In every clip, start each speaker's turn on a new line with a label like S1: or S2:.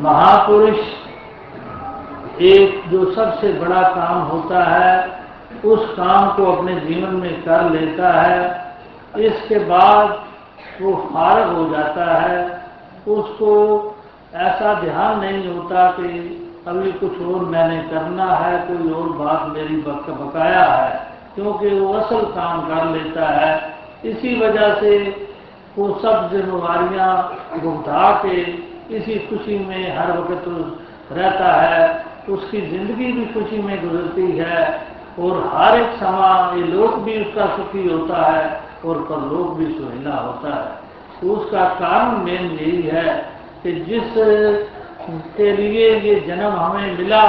S1: महापुरुष एक जो सबसे बड़ा काम होता है उस काम को अपने जीवन में कर लेता है। इसके बाद वो फारग हो जाता है। उसको ऐसा ध्यान नहीं होता कि अभी कुछ और मैंने करना है कोई और बात मेरी बक, बकाया है क्योंकि वो असल काम कर लेता है। इसी वजह से वो सब जिम्मेवारियाँ भुगता के इसी खुशी में हर वक्त रहता है, उसकी ज़िंदगी भी खुशी में गुजरती है और हर एक समय ये लोक भी उसका सुखी होता है और परलोक भी सुहेला होता है। तो उसका कारण मेन यही है कि जिस के लिए ये जन्म हमें मिला,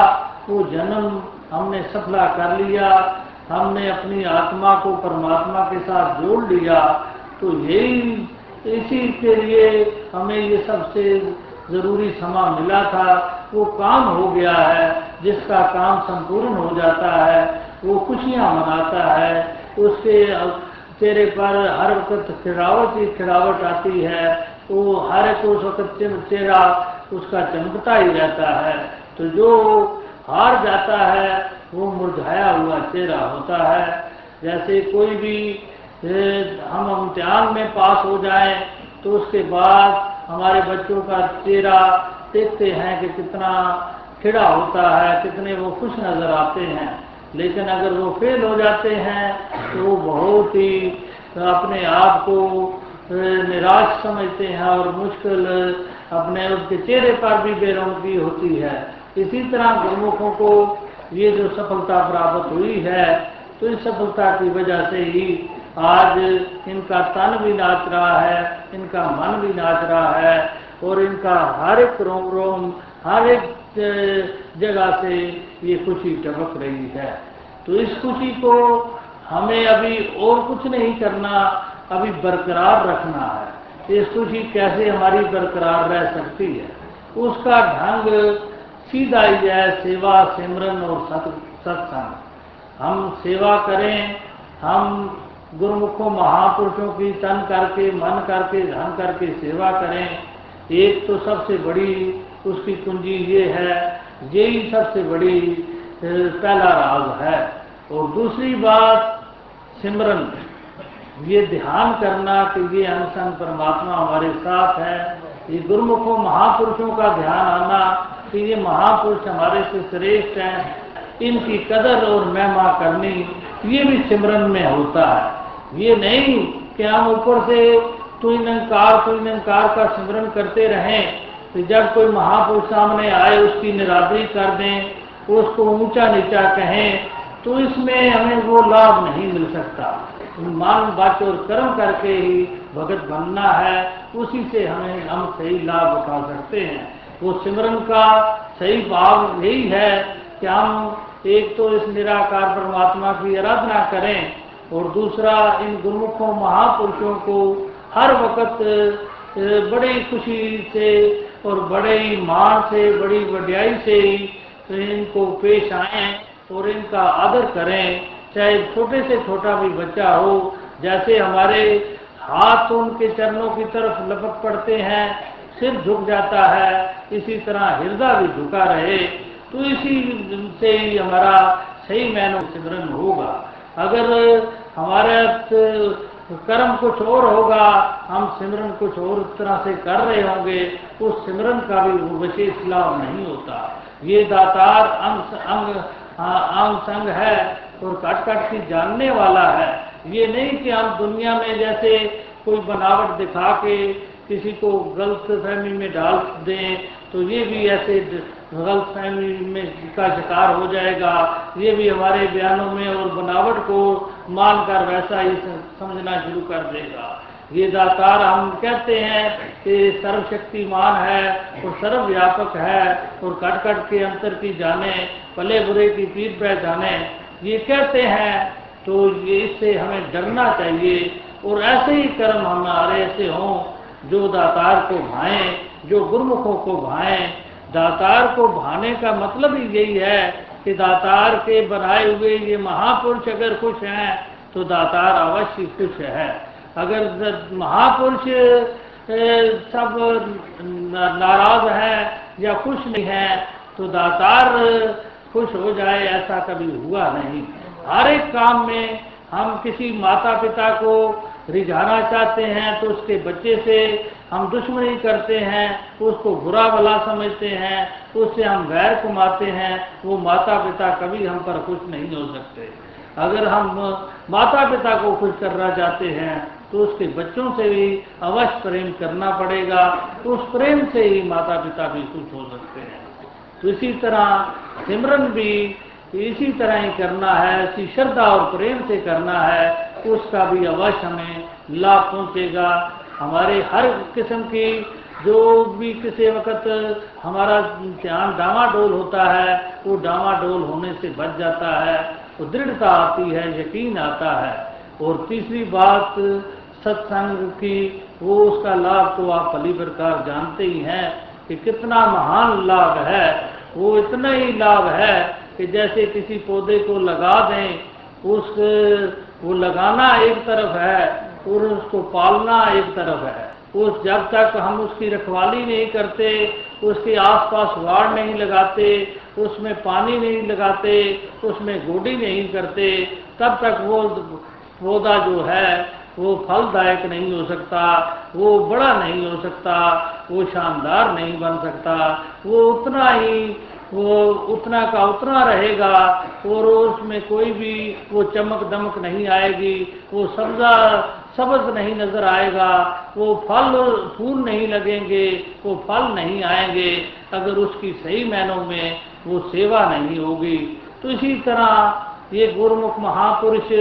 S1: वो जन्म हमने सफला कर लिया, हमने अपनी आत्मा को परमात्मा के साथ जोड़ लिया तो यही इसी के लिए हमें ये सबसे ज़रूरी समा मिला था, वो काम हो गया है, जिसका काम संपूर्ण हो जाता है, वो खुशियाँ मनाता है, उसके चेहरे पर हर वक्त खिड़ावट ही खिड़ावट आती है, वो हर एक उस वक्त चेहरा उसका चमकता ही रहता है। तो जो हार जाता है, वो मुरझाया हुआ चेहरा होता है। जैसे कोई भी हम इम्तिहान में पास हो जाए तो उसके बाद हमारे बच्चों का चेहरा देखते हैं कि कितना खिड़ा होता है, कितने वो खुश नज़र आते हैं। लेकिन अगर वो फेल हो जाते हैं तो वो बहुत ही अपने आप को निराश समझते हैं और मुश्किल अपने उसके चेहरे पर भी बेरंगी होती है। इसी तरह गुरुमुखों को ये जो सफलता प्राप्त हुई है तो इस सफलता की वजह से ही आज इनका तन भी नाच रहा है, इनका मन भी नाच रहा है, और इनका हर एक रोम रोम, हर एक जगह से ये खुशी टपक रही है। तो इस खुशी को हमें अभी और कुछ नहीं करना, अभी बरकरार रखना है। ये खुशी कैसे हमारी बरकरार रह सकती है? उसका ढंग सीधा ही है, सेवा, सिमरन और सत्संग। हम सेवा करें, हम गुरुमुखों महापुरुषों की तन करके, मन करके, धन करके सेवा करें। एक तो सबसे बड़ी उसकी कुंजी ये है, यही सबसे बड़ी पहला राज है। और दूसरी बात, सिमरन। ये ध्यान करना कि ये अनसन परमात्मा हमारे साथ है। ये गुरुमुखों महापुरुषों का ध्यान आना कि ये महापुरुष हमारे से श्रेष्ठ हैं। इनकी कदर और महिमा करनी, ये भी सिमरन में होता है। ये नहीं कि हम ऊपर से तुई नंकार तुई नंकार का सिमरन करते रहें तो जब कोई महापुरुष सामने आए, उसकी निरादरी कर दें, उसको ऊँचा नीचा कहें तो इसमें हमें वो लाभ नहीं मिल सकता। मान, बात और कर्म करके ही भगत बनना है, उसी से हमें हम सही लाभ उठा सकते हैं। वो सिमरन का सही भाव यही है कि हम एक तो इस निराकार परमात्मा की आराधना करें और दूसरा इन गुरुमुखों, महापुरुषों को हर वक्त बड़ी खुशी से और बड़े ही मान से, बड़ी वड्याई से ही इनको पेश आए और इनका आदर करें। चाहे छोटे से छोटा भी बच्चा हो, जैसे हमारे हाथ उनके चरणों की तरफ़ लपक पड़ते हैं, सिर झुक जाता है, इसी तरह हृदय भी झुका रहे तो इसी से ही हमारा सही मैनो सिमरन होगा। अगर हमारे कर्म कुछ और होगा, हम सिमरन कुछ और तरह से कर रहे होंगे उस सिमरन का भी विशेष लाभ नहीं होता। ये दातार अंग अंग अंग संग है और कट कट की जानने वाला है। ये नहीं कि हम दुनिया में जैसे कोई बनावट दिखा के किसी को गलत फहमी में डाल दें तो ये भी ऐसे गलत फहमी में का शिकार हो जाएगा। ये भी हमारे बयानों में और बनावट को मानकर वैसा ही समझना शुरू कर देगा। ये दातार हम कहते हैं कि सर्वशक्तिमान है और सर्वव्यापक है और कट कट के अंतर की जाने भले बुरे की पीठ पहचाने ये कहते हैं तो ये इससे हमें डरना चाहिए और ऐसे ही कर्म हमारे ऐसे हों। जो दातार को भाएँ, जो गुरमुखों को भाएँ। दातार को भाने का मतलब ही यही है कि दातार के बनाए हुए ये महापुरुष अगर खुश हैं तो दातार अवश्य खुश है। अगर महापुरुष सब नाराज़ है या खुश नहीं है तो दातार खुश हो जाए, ऐसा कभी हुआ नहीं। हर एक काम में हम किसी माता पिता को रिझाना चाहते हैं तो उसके बच्चे से हम दुश्मनी करते हैं, उसको बुरा भला समझते हैं, उससे हम गैर कमाते हैं, वो माता पिता कभी हम पर खुश नहीं हो सकते। अगर हम माता पिता को खुश करना चाहते हैं तो उसके बच्चों से भी अवश्य प्रेम करना पड़ेगा उस प्रेम से ही माता पिता भी खुश हो सकते हैं। तो इसी तरह सिमरन भी इसी तरह ही करना है, इसी श्रद्धा और प्रेम से करना है, उसका भी अवश्य हमें लाभ पहुंचेगा। हमारे हर किस्म की, जो भी किसी वक्त हमारा ध्यान डामाडोल होता है, वो डामाडोल होने से बच जाता है, वो दृढ़ता आती है, यकीन आता है। और तीसरी बात, सत्संग की, वो उसका लाभ तो आप भली प्रकार जानते ही हैं कि कितना महान लाभ है, वो इतना ही लाभ है कि जैसे किसी पौधे को लगा दें, उस, वो लगाना एक तरफ़ है और उसको पालना एक तरफ़ है। उस जब तक हम उसकी रखवाली नहीं करते, उसके आसपास वाड़ नहीं लगाते, उसमें पानी नहीं लगाते, उसमें गोडी नहीं करते, तब तक वो पौधा जो है, वो फलदायक नहीं हो सकता, वो बड़ा नहीं हो सकता, वो शानदार नहीं बन सकता, वो उतना ही वो उतना का उतना रहेगा और उसमें कोई भी, वो चमक दमक नहीं आएगी, वो सब्जा सबज नहीं नज़र आएगा, वो फल फूल नहीं लगेंगे, वो फल नहीं आएँगे, अगर उसकी सही मैनों में वो सेवा नहीं होगी। तो इसी तरह ये गुरुमुख महापुरुष,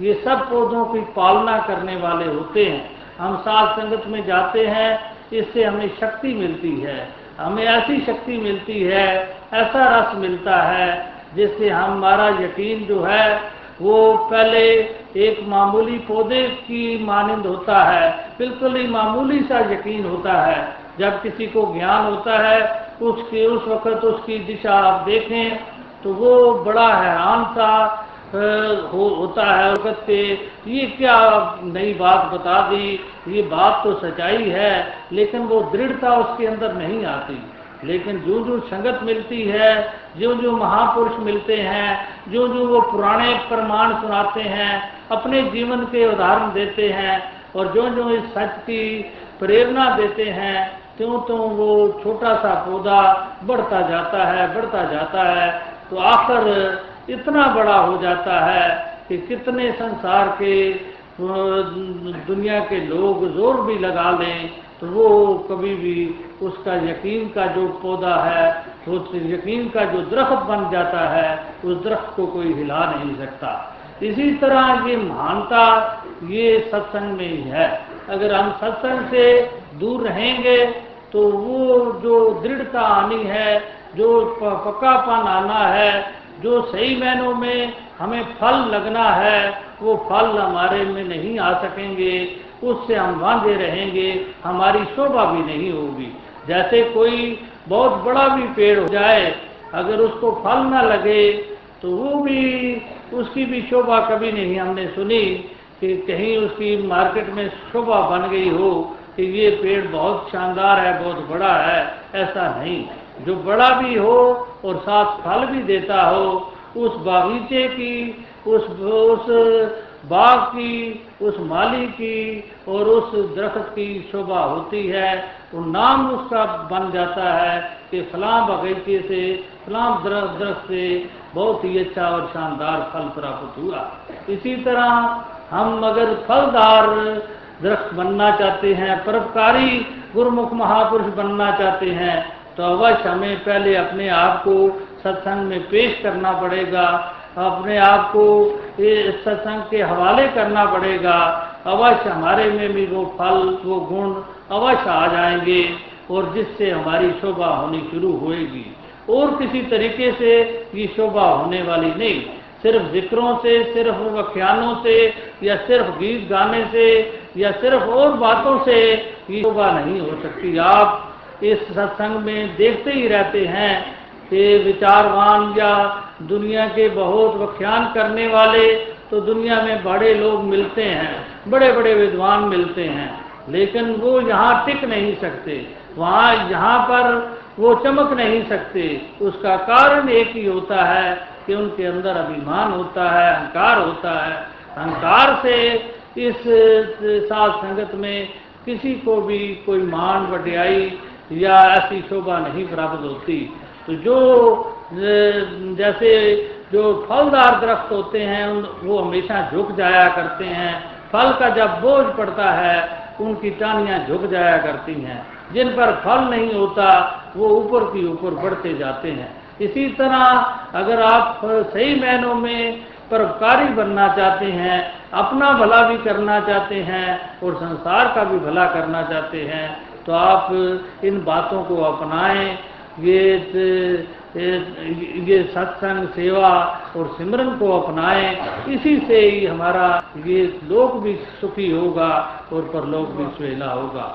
S1: ये सब पौधों की पालना करने वाले होते हैं। हम सात संगत में जाते हैं, इससे हमें शक्ति मिलती है। हमें ऐसी शक्ति मिलती है, ऐसा रस मिलता है, जिससे हमारा यकीन जो है, वो पहले एक मामूली पौधे की मानंद होता है, बिल्कुल ही मामूली सा यकीन होता है। जब किसी को ज्ञान होता है, उसके, उस वक्त उसकी दिशा आप देखें तो वो बड़ा हैरान सा हो, होता है पे ये क्या नई बात बता दी? ये बात तो सच्चाई है लेकिन वो दृढ़ता उसके अंदर नहीं आती। लेकिन जो जो संगत मिलती है जो जो महापुरुष मिलते हैं जो जो वो पुराने प्रमाण सुनाते हैं अपने जीवन के उदाहरण देते हैं और जो जो इस सच की प्रेरणा देते हैं त्यों त्यों वो छोटा सा पौधा बढ़ता जाता है बढ़ता जाता है। तो आखिर इतना बड़ा हो जाता है कि कितने संसार के दुनिया के लोग ज़ोर भी लगा लें तो वो कभी भी उसका यकीन का जो पौधा है उस यकीन का जो दरख्त बन जाता है, उस दरख्त को कोई हिला नहीं सकता। इसी तरह ये महानता ये सत्संग में ही है। अगर हम सत्संग से दूर रहेंगे तो वो जो दृढ़ता आनी है, जो पक्कापन आना है जो सही मैनों में हमें फल लगना है, वो फल हमारे में नहीं आ सकेंगे। उससे हम बांधे रहेंगे, हमारी शोभा भी नहीं होगी। जैसे कोई बहुत बड़ा भी पेड़ हो जाए, अगर उसको फल ना लगे तो वो भी, उसकी भी शोभा कभी नहीं हमने सुनी कि कहीं उसकी मार्केट में शोभा बन गई हो कि ये पेड़ बहुत शानदार है, बहुत बड़ा है, ऐसा नहीं। जो बड़ा भी हो और साथ फल भी देता हो, उस बागीचे की, उस उस बाग की, उस माली की और उस दरख्त की शोभा होती है वो नाम उसका बन जाता है कि फलां बगीचे से, फलां दरख्त से बहुत ही अच्छा और शानदार फल प्राप्त हुआ। इसी तरह हम अगर फलदार दरख्त बनना चाहते हैं, परोपकारी गुरुमुख महापुरुष बनना चाहते हैं तो अवश्य हमें पहले अपने आप को सत्संग में पेश करना पड़ेगा, अपने आप को सत्संग के हवाले करना पड़ेगा। अवश्य हमारे में भी वो फल, वो गुण अवश्य आ जाएँगे और जिससे हमारी शोभा होनी शुरू होएगी। और किसी तरीके से ये शोभा होने वाली नहीं। सिर्फ़ जिक्रों से, सिर्फ़ व्याख्यानों से, या सिर्फ़ गीत गाने से, या सिर्फ़ और बातों से ये शोभा नहीं हो सकती। आप इस सत्संग में देखते ही रहते हैं कि विचारवान या दुनिया के बहुत व्याख्यान करने वाले तो दुनिया में बड़े लोग मिलते हैं बड़े बड़े विद्वान मिलते हैं, लेकिन वो यहाँ टिक नहीं सकते। वहाँ, यहाँ पर वो चमक नहीं सकते। उसका कारण एक ही होता है कि उनके अंदर अभिमान होता है, अहंकार होता है। अहंकार से इस साथ संगत में किसी को भी कोई मान बढ़ियाई या ऐसी शोभा नहीं प्राप्त होती। तो जो जैसे जो फलदार दरख्त होते हैं वो हमेशा झुक जाया करते हैं। फल का जब बोझ पड़ता है, उनकी टानियाँ झुक जाया करती हैं। जिन पर फल नहीं होता, वो ऊपर की ऊपर बढ़ते जाते हैं। इसी तरह अगर आप सही महीनों में परोपकारी बनना चाहते हैं, अपना भला भी करना चाहते हैं और संसार का भी भला करना चाहते हैं तो आप इन बातों को अपनाएँ। ये ये सत्संग सेवा और सिमरन को अपनाएँ। इसी से ही हमारा ये लोक भी सुखी होगा और परलोक भी सुहेला होगा।